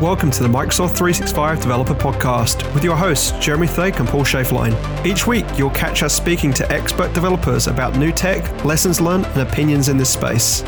Welcome to the Microsoft 365 Developer Podcast with your hosts, Jeremy Thake and Paul Schaeflein. Each week, you'll catch us speaking to expert developers about new tech, lessons learned, and opinions in this space.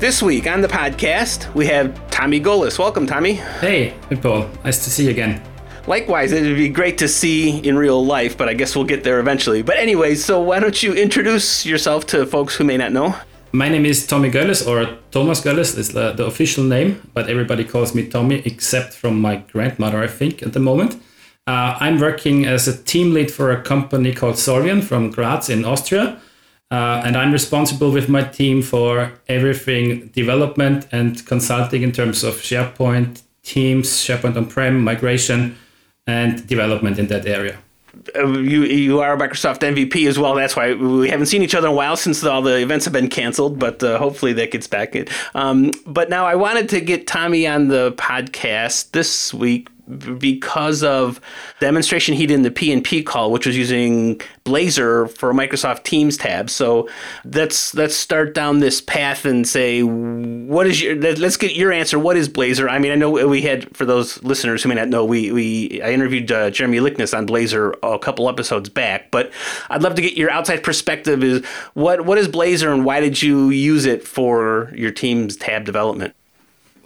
This week on the podcast, we have Tommy Gölles. Welcome, Tommy. Hey, hey Paul. Nice to see you again. Likewise, it would be great to see in real life, but I guess we'll get there eventually. But anyway, so why don't you introduce yourself to folks who may not know? My name is Tommy Gölles, or Thomas Gölles is the, the, official name, but everybody calls me Tommy, except from my grandmother, I think, at the moment. Uh, I'm working as a team lead for a company called Solvion from Graz in Austria. Uh, and I'm responsible with my team for everything development and consulting in terms of SharePoint, Teams, SharePoint on prem, migration, and development in that area. Uh, you you are a Microsoft MVP as well. That's why we haven't seen each other in a while since all the events have been canceled. But uh, hopefully that gets back. Um, but now I wanted to get Tommy on the podcast this week because of demonstration he did in the PNP call, which was using Blazor for Microsoft Teams tab. So let's let's start down this path and say, what is your? Let's get your answer. What is Blazor? I mean, I know we had for those listeners who may not know, we we I interviewed uh, Jeremy Likness on Blazor a couple episodes back, but I'd love to get your outside perspective. Is what what is Blazor and why did you use it for your Teams tab development?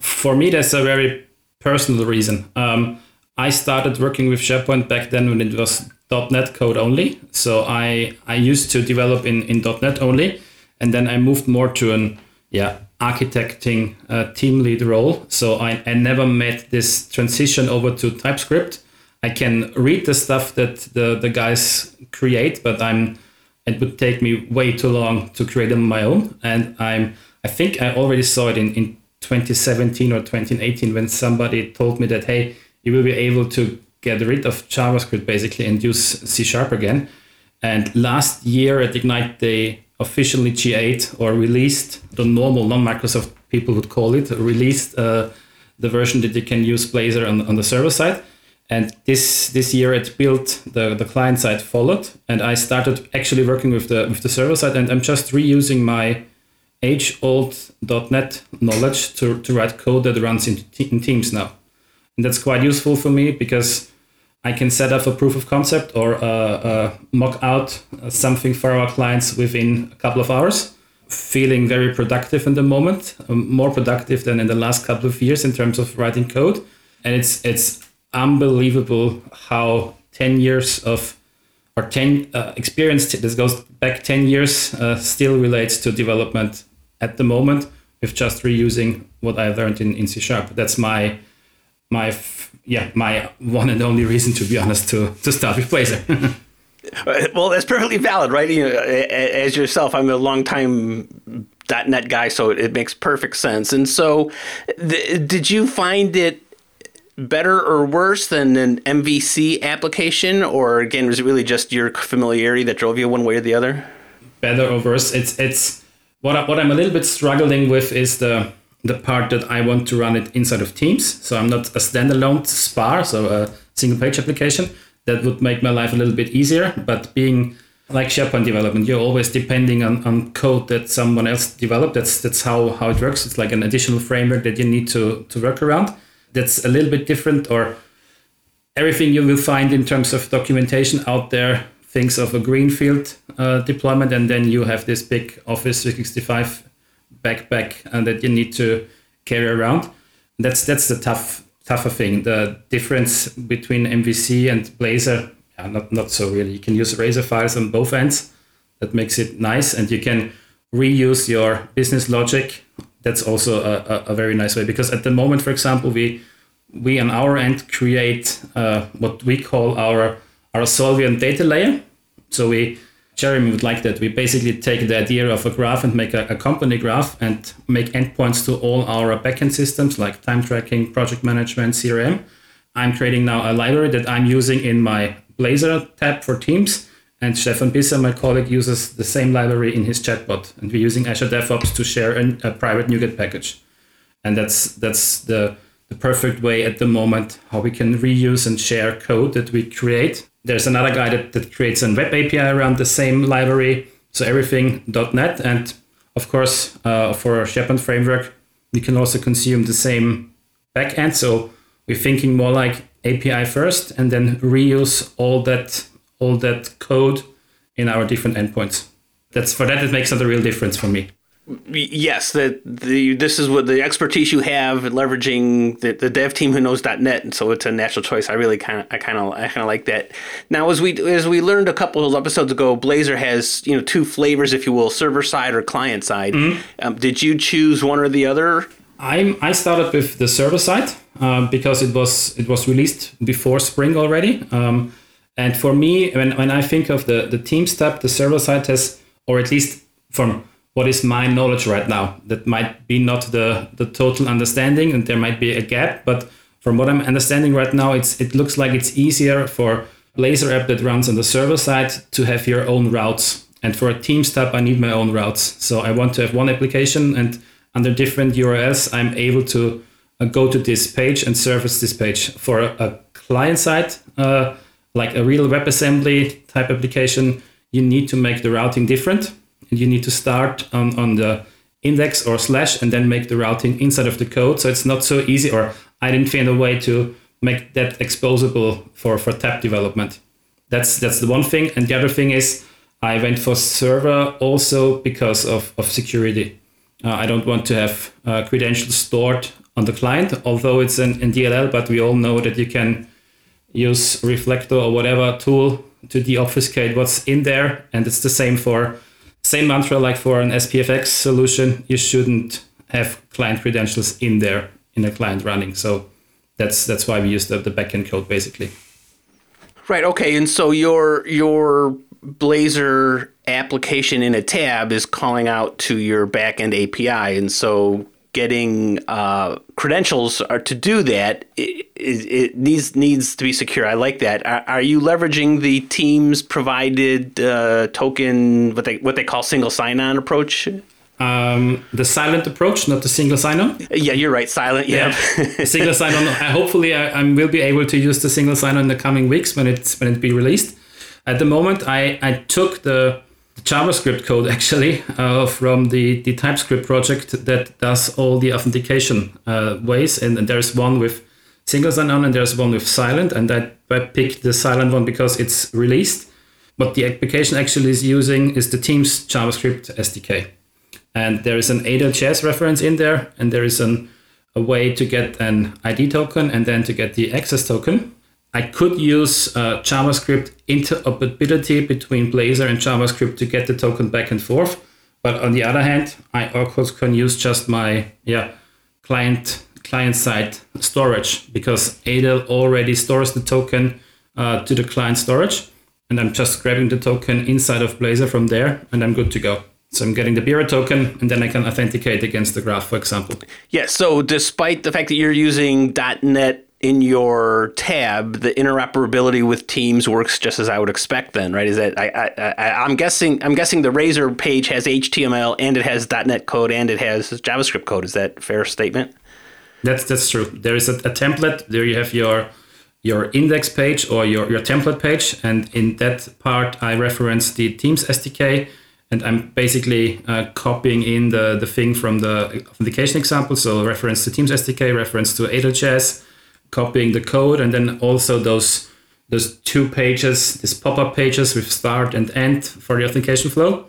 For me, that's a very personal reason. Um, I started working with SharePoint back then when it was .NET code only. So I I used to develop in in .NET only, and then I moved more to an yeah architecting uh, team lead role. So I, I never made this transition over to TypeScript. I can read the stuff that the, the guys create, but I'm it would take me way too long to create them on my own. And I'm I think I already saw it in, in 2017 or 2018 when somebody told me that hey you will be able to get rid of javascript basically and use c sharp again. And last year at ignite they officially GA'd or released the normal non-microsoft people would call it released uh, the version that you can use blazor on, on the server side. And this this year it built the, the client side followed and i started actually working with the with the server side and i'm just reusing my age old .NET knowledge to, to write code that runs in, in Teams now. And that's quite useful for me because I can set up a proof of concept or uh, uh, mock out something for our clients within a couple of hours, feeling very productive in the moment, um, more productive than in the last couple of years in terms of writing code. And it's it's unbelievable how 10 years of or 10 uh, experience this goes back 10 years uh, still relates to development at the moment with just reusing what I learned in, in C sharp. That's my my yeah my one and only reason to be honest to to start with Blazor. well, that's perfectly valid, right? You know, as yourself, I'm a long time .NET guy, so it makes perfect sense. And so, th- did you find it better or worse than an MVC application, or again, was it really just your familiarity that drove you one way or the other? Better or worse? It's it's what, I, what I'm a little bit struggling with is the the part that I want to run it inside of Teams. So I'm not a standalone SPA, so a single page application. That would make my life a little bit easier. But being like SharePoint development, you're always depending on, on code that someone else developed. That's that's how, how it works. It's like an additional framework that you need to, to work around. That's a little bit different or everything you will find in terms of documentation out there thinks of a greenfield uh, deployment, and then you have this big Office 365 backpack uh, that you need to carry around. That's that's the tough tougher thing. The difference between MVC and Blazor, yeah, not not so really. You can use Razor files on both ends. That makes it nice, and you can reuse your business logic. That's also a, a, a very nice way because at the moment, for example, we we on our end create uh, what we call our our Solvion data layer. So we, Jeremy would like that. We basically take the idea of a graph and make a, a company graph and make endpoints to all our backend systems like time tracking, project management, CRM. I'm creating now a library that I'm using in my Blazor tab for Teams. And Stefan Bisser, my colleague, uses the same library in his chatbot. And we're using Azure DevOps to share an, a private NuGet package. And that's that's the, the perfect way at the moment how we can reuse and share code that we create there's another guy that, that creates a web API around the same library. So everything .NET and of course uh, for SharePoint framework, we can also consume the same backend. So we're thinking more like API first and then reuse all that all that code in our different endpoints. That's for that it makes not a real difference for me yes, that the this is what the expertise you have leveraging the, the dev team who knows .NET, and so it's a natural choice. I really kind of I kind of I kind of like that. Now, as we as we learned a couple of episodes ago, Blazor has you know two flavors, if you will, server side or client side. Mm-hmm. Um, did you choose one or the other? I I started with the server side uh, because it was it was released before Spring already. Um, and for me, when, when I think of the, the Teams tab, the server side has, or at least from what is my knowledge right now. That might be not the, the total understanding and there might be a gap, but from what I'm understanding right now, it's it looks like it's easier for Blazor app that runs on the server side to have your own routes. And for a Teams tab, I need my own routes. So I want to have one application and under different URLs, I'm able to uh, go to this page and service this page. For a, client side, uh, like a real WebAssembly type application, you need to make the routing different you need to start on, on the index or slash and then make the routing inside of the code. So it's not so easy, or I didn't find a way to make that exposable for, for tab development. That's that's the one thing. And the other thing is I went for server also because of, of security. Uh, I don't want to have uh, credentials stored on the client, although it's an, in DLL, but we all know that you can use Reflector or whatever tool to deobfuscate what's in there. And it's the same for same mantra like for an SPFX solution, you shouldn't have client credentials in there in a client running. So that's that's why we use the, the backend code basically. Right. Okay. And so your your Blazor application in a tab is calling out to your backend API, and so getting uh, credentials are to do that it, it, needs needs to be secure i like that are, are you leveraging the team's provided uh, token what they what they call single sign-on approach um, the silent approach, not the single sign-on. Yeah, you're right. Silent. Yeah. yeah. single sign-on. Hopefully, I, I, will be able to use the single sign-on in the coming weeks when it's when it be released. At the moment, I I took the JavaScript code actually uh, from the, the TypeScript project that does all the authentication uh, ways. And, and, there's one with single sign-on and there's one with silent. And I, I picked the silent one because it's released. What the application actually is using is the Teams JavaScript SDK. And there is an ADAL.js reference in there, and there is an, a way to get an ID token and then to get the access token. I could use uh, JavaScript interoperability between Blazor and JavaScript to get the token back and forth. But on the other hand, I of course can use just my yeah client client side storage because ADAL already stores the token uh, to the client storage, and I'm just grabbing the token inside of Blazor from there, and I'm good to go. So I'm getting the bearer token, and then I can authenticate against the graph, for example. Yeah. So despite the fact that you're using .NET in your tab, the interoperability with Teams works just as I would expect. Then, right? Is that I, I, am guessing I'm guessing the Razor page has HTML and it has .NET code and it has JavaScript code. Is that fair statement? That's that's true. There is a, a template. There you have your your index page or your, your template page, and in that part I reference the Teams SDK, and I'm basically uh, copying in the the thing from the authentication example. So reference to Teams SDK, reference to ADAL.js copying the code and then also those those two pages, these pop-up pages with start and end for the authentication flow,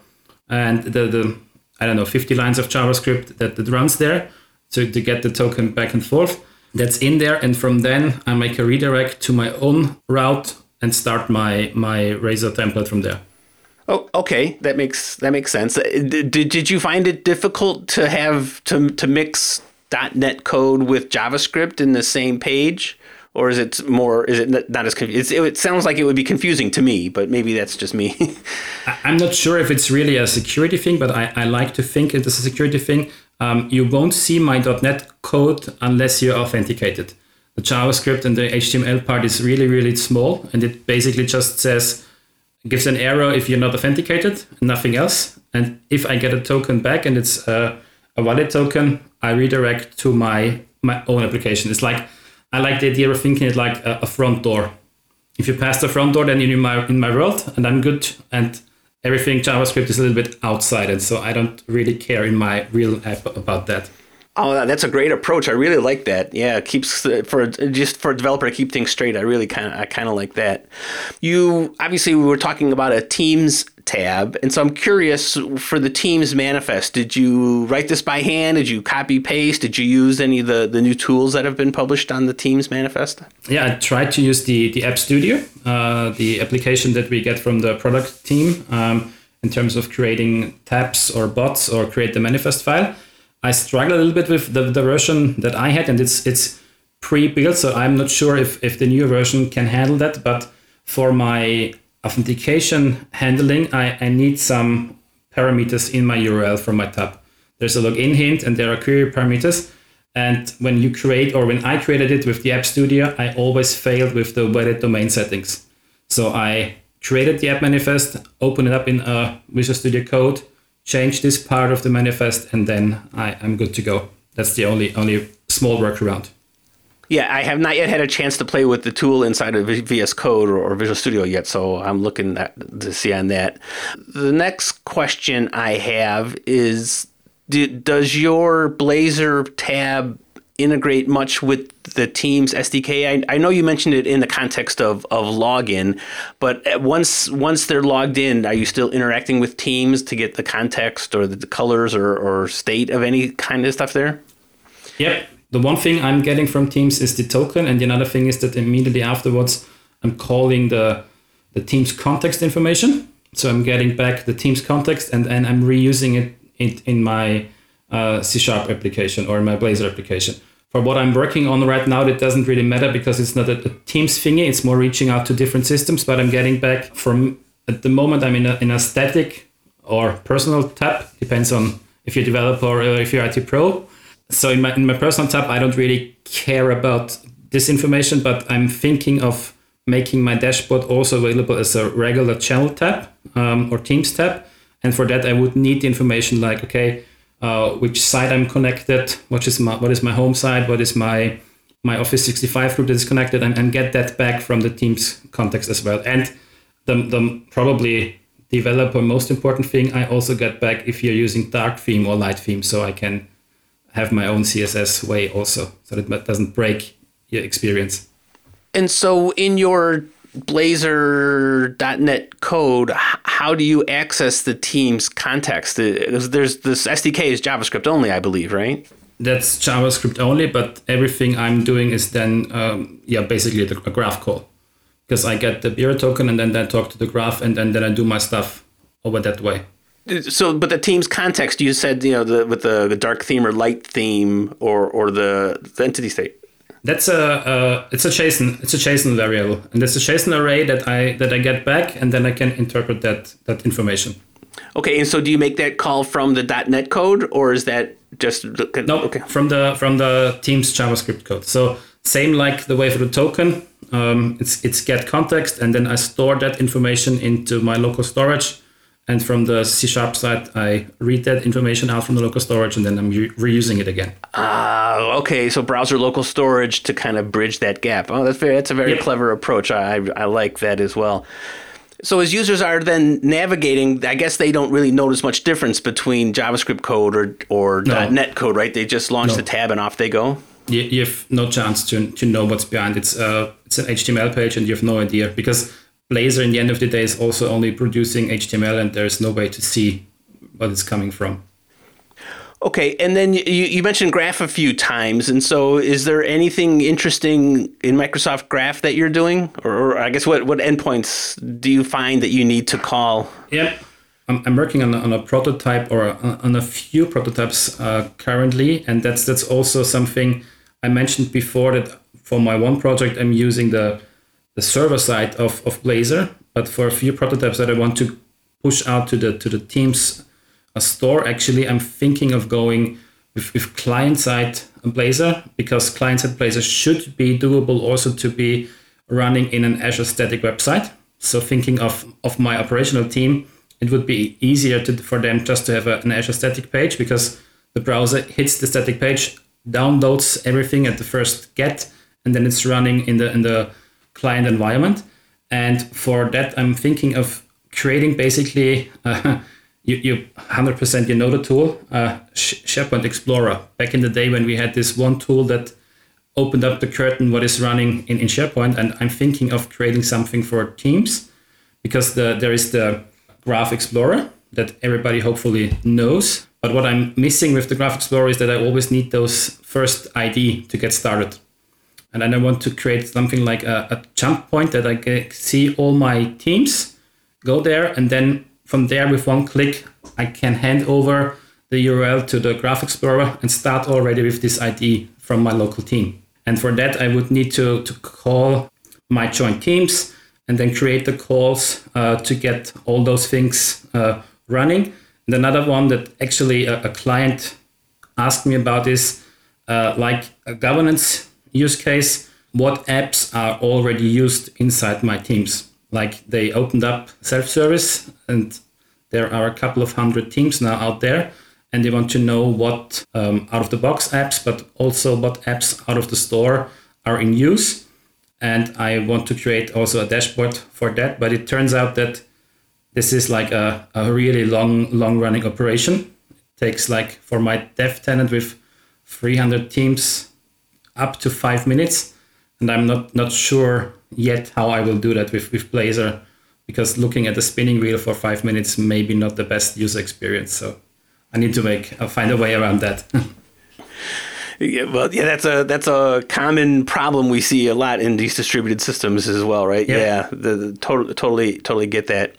and the, the I don't know 50 lines of JavaScript that, that runs there to, to get the token back and forth. That's in there, and from then I make a redirect to my own route and start my my Razor template from there. Oh, okay, that makes that makes sense. Uh, did, did you find it difficult to have to to mix .NET code with JavaScript in the same page? Or is it more? Is it not as confusing? It sounds like it would be confusing to me, but maybe that's just me. I'm not sure if it's really a security thing, but I, I like to think it is a security thing. Um, you won't see my .NET code unless you're authenticated. The JavaScript and the HTML part is really, really small, and it basically just says gives an error if you're not authenticated, nothing else. And if I get a token back and it's uh, a valid token, I redirect to my my own application. It's like I like the idea of thinking it like a, a front door. If you pass the front door, then you're in my in my world, and I'm good. And everything JavaScript is a little bit outside, and so I don't really care in my real app about that. Oh, that's a great approach. I really like that. Yeah, it keeps for just for a developer to keep things straight. I really kind of I kind of like that. You obviously we were talking about a Teams tab, and so I'm curious for the Teams manifest. Did you write this by hand? Did you copy paste? Did you use any of the the new tools that have been published on the Teams manifest? Yeah, I tried to use the the App Studio, uh, the application that we get from the product team. Um, in terms of creating tabs or bots or create the manifest file. I struggle a little bit with the, the version that I had, and it's it's pre-built, so I'm not sure if, if the new version can handle that. But for my authentication handling, I, I need some parameters in my URL from my tab. There's a login hint and there are query parameters. And when you create, or when I created it with the App Studio, I always failed with the valid domain settings. So I created the app manifest, open it up in Visual Studio Code, change this part of the manifest, and then I, I'm good to go. That's the only only small workaround. Yeah, I have not yet had a chance to play with the tool inside of VS Code or, Visual Studio yet, so I'm looking at, to see on that. The next question I have is do, Does your Blazor tab integrate much with the Teams SDK? I, I know you mentioned it in the context of, of login, but once once they're logged in, are you still interacting with Teams to get the context or the, colors or, or state of any kind of stuff there? Yep. The one thing I'm getting from Teams is the token, and the another thing is that immediately afterwards, I'm calling the the Teams context information. So I'm getting back the Teams context, and, and I'm reusing it in, in my uh, C Sharp application or my Blazor application for what I'm working on right now, it doesn't really matter because it's not a, a Teams thingy. It's more reaching out to different systems. But I'm getting back from at the moment. I'm in a, in a static or personal tab. Depends on if you're a developer or if you're IT pro. So in my in my personal tab, I don't really care about this information, but I'm thinking of making my dashboard also available as a regular channel tab um, or Teams tab. And for that, I would need the information like, okay, uh, which site I'm connected, what is my what is my home site, what is my my Office 65 group that is connected, and, and get that back from the Teams context as well. And the, the probably developer most important thing, I also get back if you're using dark theme or light theme, so I can have my own CSS way also, so that it doesn't break your experience. And so in your Blazor.net code, how do you access the team's context? There's this SDK is JavaScript only, I believe, right? That's JavaScript only, but everything I'm doing is then, um, yeah, basically a graph call because I get the bearer token and then I talk to the graph and then, then I do my stuff over that way. So, but the team's context, you said, you know, the, with the, the dark theme or light theme or, or the, the entity state. That's a it's a JSON it's a JSON variable, and it's a JSON array that I that I get back, and then I can interpret that that information. Okay, and so do you make that call from the .NET code, or is that just no? Okay. from the from the Teams JavaScript code. So same like the way for the token, um, it's it's get context, and then I store that information into my local storage, and from the C sharp side, I read that information out from the local storage and then I'm re- reusing it again. Ah, uh, okay. So browser local storage to kind of bridge that gap. Oh, that's very that's a very yep. clever approach. I, I like that as well. So as users are then navigating, I guess they don't really notice much difference between JavaScript code or or no. .NET code, right? They just launch no. the tab and off they go. You, you have no chance to, to know what's behind. It's uh, it's an HTML page and you have no idea because Blazor in the end of the day is also only producing HTML and there's no way to see what it's coming from. Okay, and then you, you mentioned Graph a few times, and so is there anything interesting in Microsoft Graph that you're doing, or, or I guess what what endpoints do you find that you need to call? Yeah, I'm, I'm working on a, on a prototype or on a few prototypes uh, currently, and that's that's also something I mentioned before that for my one project I'm using the the server side of, of Blazor, but for a few prototypes that I want to push out to the to the teams a store, actually I'm thinking of going with, with client side Blazor because client side Blazor should be doable also to be running in an Azure static website. So thinking of, of my operational team, it would be easier to, for them just to have a, an Azure static page because the browser hits the static page, downloads everything at the first get, and then it's running in the in the client environment. And for that, I'm thinking of creating basically uh, you, you 100% you know the tool, uh, SharePoint Explorer. Back in the day when we had this one tool that opened up the curtain what is running in, in SharePoint, and I'm thinking of creating something for Teams because the, there is the Graph Explorer that everybody hopefully knows. But what I'm missing with the Graph Explorer is that I always need those first ID to get started. And then I want to create something like a, a jump point that I can see all my teams, go there, and then from there with one click, I can hand over the URL to the Graph Explorer and start already with this ID from my local team. And for that, I would need to, to call my joint teams and then create the calls uh, to get all those things uh, running. And another one that actually a, a client asked me about is uh, like a governance use case. What apps are already used inside my teams? Like they opened up self-service, and there are a couple of hundred teams now out there, and they want to know what um, out-of-the-box apps, but also what apps out of the store are in use. And I want to create also a dashboard for that. But it turns out that this is like a, a really long, long running operation. It takes like for my dev tenant with 300 teams up to five minutes. And I'm not, not sure yet how I will do that with, with Blazor because looking at the spinning wheel for five minutes may be not the best user experience. So I need to make, I'll find a way around that. Yeah, well, yeah, that's a that's a common problem we see a lot in these distributed systems as well, right? Yep. Yeah, the, the totally totally totally get that.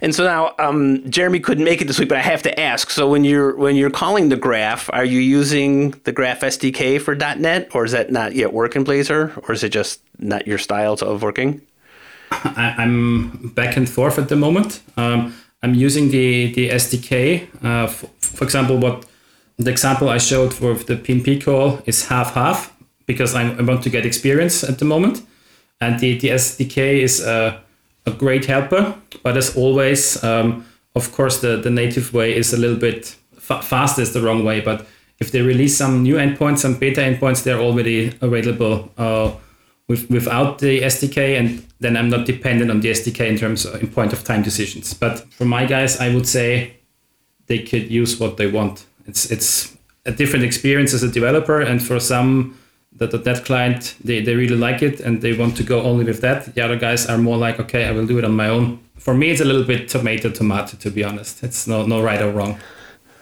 And so now, um, Jeremy couldn't make it this week, but I have to ask. So when you're when you're calling the graph, are you using the Graph SDK for .NET, or is that not yet work in Blazor, or is it just not your style of working? I, am back and forth at the moment. Um, I'm using the the SDK. Uh, for, for example, what the example I showed for the PnP call is half half because i want to get experience at the moment. And the, the SDK is a, a great helper, but as always, um, of course, the, the native way is a little bit fa- fast is the wrong way. But if they release some new endpoints, some beta endpoints, they're already available uh, with, without the SDK, and then I'm not dependent on the SDK in terms of in point of time decisions. But for my guys, I would say they could use what they want it's it's a different experience as a developer, and for some that that client they, they really like it and they want to go only with that. The other guys are more like, okay, I will do it on my own. For me, it's a little bit tomato tomato to be honest. It's no no right or wrong.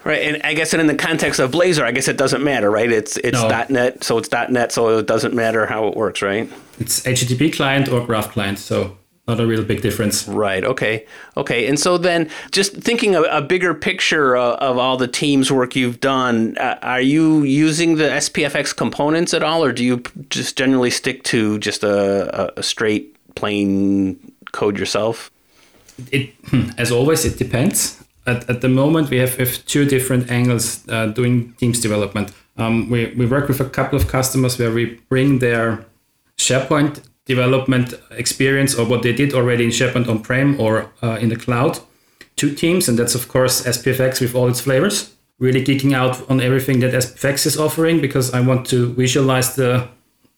Right, and I guess in the context of Blazor, I guess it doesn't matter, right? It's it's no. .NET, so it's .NET, so it doesn't matter how it works, right? It's HTTP client or Graph client, so not a real big difference. Right. Okay. Okay. And so then, just thinking a, a bigger picture of, of, all the teams work you've done, uh, are you using the SPFX components at all, or do you just generally stick to just a, a straight plain code yourself? It, hmm, as always, it depends. At, at the moment, we have, have two different angles uh, doing teams development. Um, we, we work with a couple of customers where we bring their SharePoint development experience or what they did already in SharePoint on-prem or uh, in the cloud to Teams, and that's of course SPFX with all its flavors. Really geeking out on everything that SPFX is offering because I want to visualize the,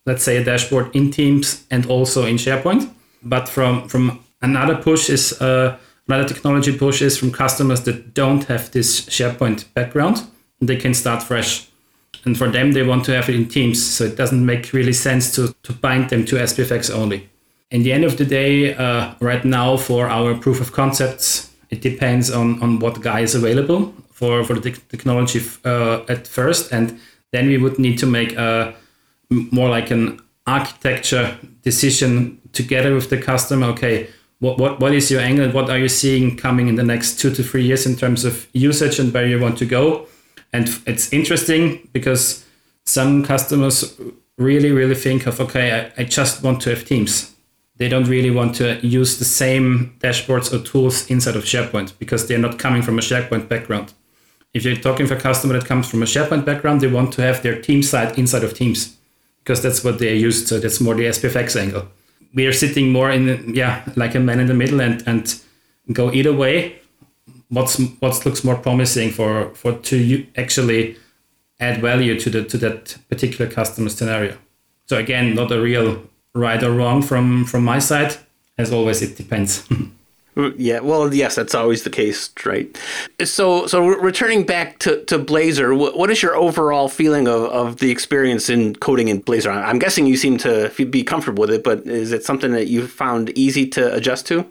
let's say, a dashboard in Teams and also in SharePoint. But from from another push is uh, another technology push is from customers that don't have this SharePoint background. They can start fresh and for them, they want to have it in teams. So it doesn't make really sense to, to bind them to SPFX only. In the end of the day, uh, right now for our proof of concepts, it depends on, on what guy is available for, for the technology uh, at first. And then we would need to make a more like an architecture decision together with the customer. Okay, what, what, what is your angle? What are you seeing coming in the next two to three years in terms of usage and where you want to go? And it's interesting because some customers really, really think of, okay, I, I just want to have Teams. They don't really want to use the same dashboards or tools inside of SharePoint because they're not coming from a SharePoint background. If you're talking for a customer that comes from a SharePoint background, they want to have their team side inside of Teams because that's what they're used to. That's more the SPFX angle. We are sitting more in, yeah, like a man in the middle and, and go either way what's what looks more promising for for to actually add value to the to that particular customer scenario. So again, not a real right or wrong from from my side. As always, it depends. Yeah, well, yes, that's always the case, right? So, so returning back to, to Blazor, what, what is your overall feeling of, of the experience in coding in Blazor? I'm guessing you seem to be comfortable with it, but is it something that you found easy to adjust to?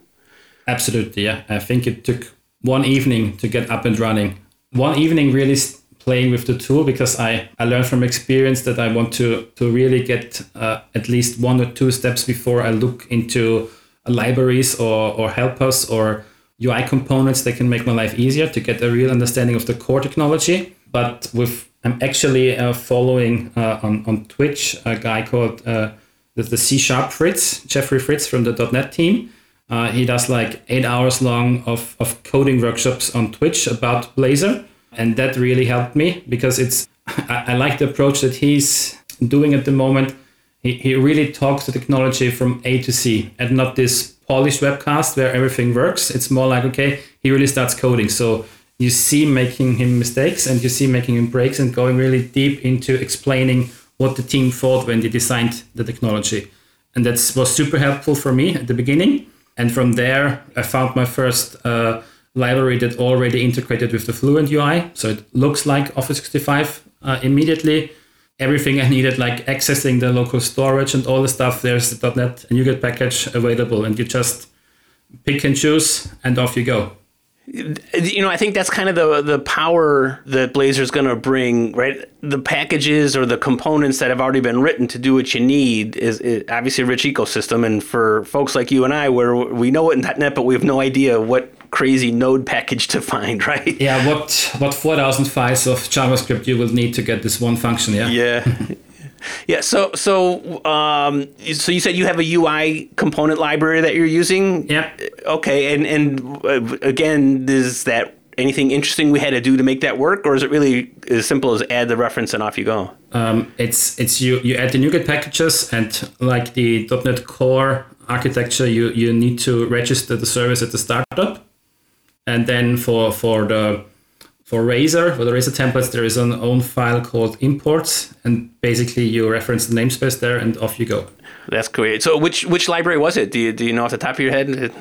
Absolutely, yeah. I think it took one evening to get up and running. One evening really playing with the tool because I, I learned from experience that I want to, to really get uh, at least one or two steps before I look into libraries or, or helpers or UI components that can make my life easier to get a real understanding of the core technology. But with I'm actually uh, following uh, on, on Twitch a guy called uh, the, the C Sharp Fritz, Jeffrey Fritz from the .NET team. Uh, he does like eight hours long of, of coding workshops on Twitch about Blazor. And that really helped me because it's I, I like the approach that he's doing at the moment he, he really talks the technology from A to C and not this polished webcast where everything works. It's more like, okay, he really starts coding. So you see making him mistakes and you see making him breaks and going really deep into explaining what the team thought when they designed the technology. And that was super helpful for me at the beginning. And from there, I found my first uh, library that already integrated with the Fluent UI. So it looks like Office 65 uh, immediately everything I needed, like accessing the local storage and all the stuff. There's the .NET and NuGet package available, and you just pick and choose, and off you go. You know, I think that's kind of the the power that Blazor's going to bring, right? The packages or the components that have already been written to do what you need is, is obviously a rich ecosystem. And for folks like you and I, where we know it in .NET, but we have no idea what crazy node package to find, right? Yeah, what what 4,000 files of JavaScript you will need to get this one function, yeah? Yeah. Yeah, so so um, so you said you have a UI component library that you're using. Yep. Okay, and and uh, again, is that anything interesting we had to do to make that work, or is it really as simple as add the reference and off you go? Um, it's it's you you add the NuGet packages and like the .NET Core architecture, you you need to register the service at the startup and then for for the for Razor, for the Razor templates, there is an own file called imports, and basically you reference the namespace there, and off you go. That's great. So, which which library was it? Do you do you know off the top of your head?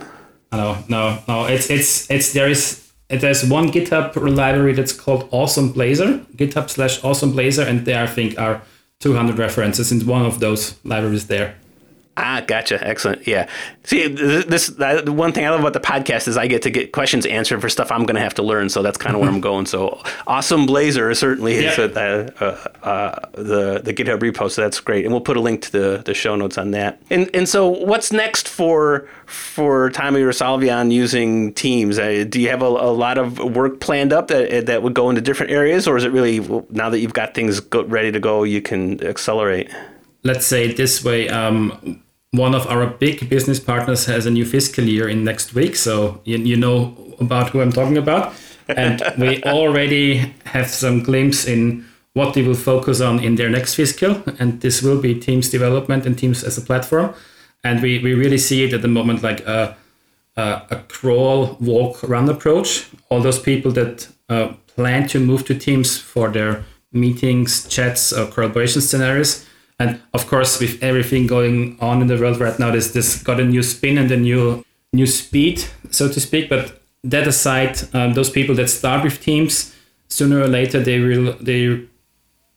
No, no, no. It's it's it's there is there's one GitHub library that's called Awesome Blazor, GitHub slash Awesome Blazor, and there I think are 200 references in one of those libraries there. Ah, gotcha. Excellent. Yeah. See, this the one thing I love about the podcast is I get to get questions answered for stuff I'm going to have to learn. So that's kind of where I'm going. So Awesome Blazor certainly is yeah. the, uh, uh, the the GitHub repo. So that's great, and we'll put a link to the, the show notes on that. And and so what's next for for Tommy Rasalvian using Teams? Uh, do you have a, a, lot of work planned up that that would go into different areas, or is it really now that you've got things go, ready to go, you can accelerate? let's say this way um, one of our big business partners has a new fiscal year in next week so you, you know about who i'm talking about. And we already have some glimpse in what they will focus on in their next fiscal and this will be teams development and teams as a platform. And we, we really see it at the moment like a, a, a crawl walk run approach. All those people that uh, plan to move to teams for their meetings chats or collaboration scenarios and of course, with everything going on in the world right now, this this got a new spin and a new new speed, so to speak. But that aside, um, those people that start with teams, sooner or later they will they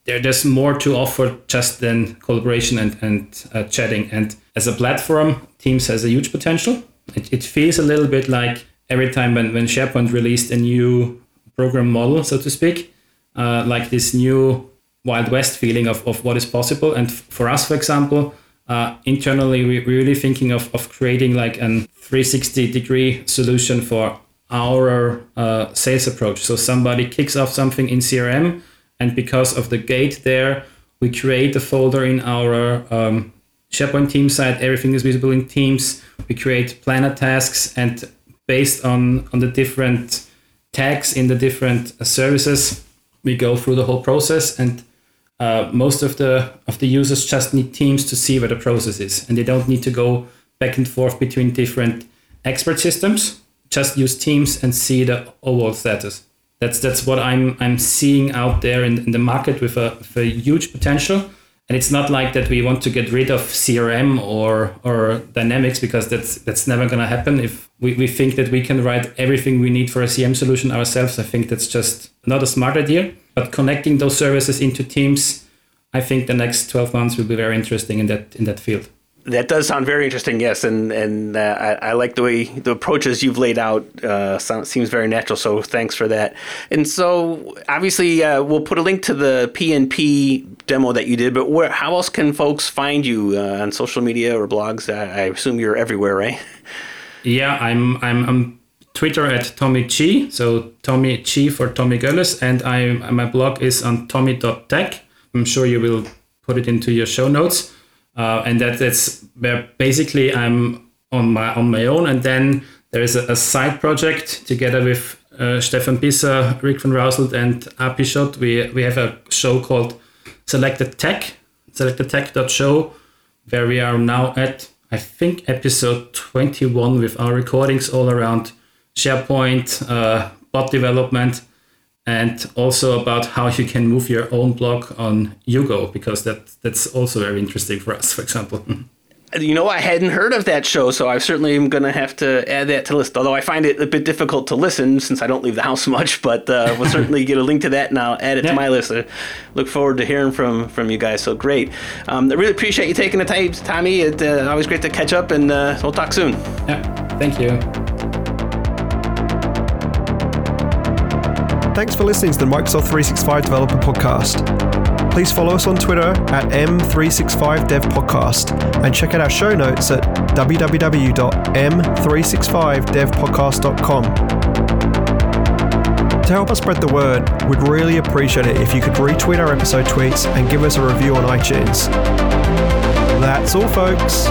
there, there's more to offer just than collaboration and, and uh, chatting. And as a platform, Teams has a huge potential. It, it feels a little bit like every time when, when SharePoint released a new program model, so to speak, uh, like this new wild west feeling of, of what is possible. And for us, for example, uh, internally, we're really thinking of, of creating like an 360 degree solution for our uh, sales approach. So somebody kicks off something in CRM, and because of the gate there, we create a folder in our um, SharePoint team site. Everything is visible in Teams. We create planner tasks, and based on on the different tags in the different services, we go through the whole process and uh, most of the of the users just need teams to see where the process is, and they don't need to go back and forth between different expert systems. Just use Teams and see the overall status. That's that's what I'm I'm seeing out there in, in the market with a, with a huge potential. And it's not like that we want to get rid of CRM or or Dynamics because that's that's never going to happen. If we, we think that we can write everything we need for a CM solution ourselves, I think that's just not a smart idea. But connecting those services into teams, I think the next 12 months will be very interesting in that in that field. That does sound very interesting, yes, and and uh, I, I, like the way the approaches you've laid out. Uh, seems very natural, so thanks for that. And so, obviously, uh, we'll put a link to the PNP demo that you did. But where, how else can folks find you uh, on social media or blogs? I, I, assume you're everywhere, right? Yeah, I'm. I'm. I'm Twitter at Tommy Chi. so Tommy Chi for Tommy Gölles, and I my blog is on tommy.tech. I'm sure you will put it into your show notes uh, and that that's where basically I'm on my on my own, and then there is a, a side project together with uh, Stefan Bisser, Rick Van Rousselt, and Appie Schot. We we have a show called Selected Tech, selectedtech.show, where we are now at I think episode 21 with our recordings all around SharePoint, uh, bot development, and also about how you can move your own blog on Hugo because that that's also very interesting for us, for example. You know, I hadn't heard of that show, so I certainly am going to have to add that to the list. Although I find it a bit difficult to listen since I don't leave the house much, but uh, we'll certainly get a link to that and I'll add it yeah. to my list. I look forward to hearing from from you guys. So great! Um, I really appreciate you taking the time, Tommy. It's uh, always great to catch up, and uh, we'll talk soon. Yeah, thank you. Thanks for listening to the Microsoft 365 Developer Podcast. Please follow us on Twitter at M365DevPodcast and check out our show notes at www.m365devpodcast.com. To help us spread the word, we'd really appreciate it if you could retweet our episode tweets and give us a review on iTunes. That's all, folks.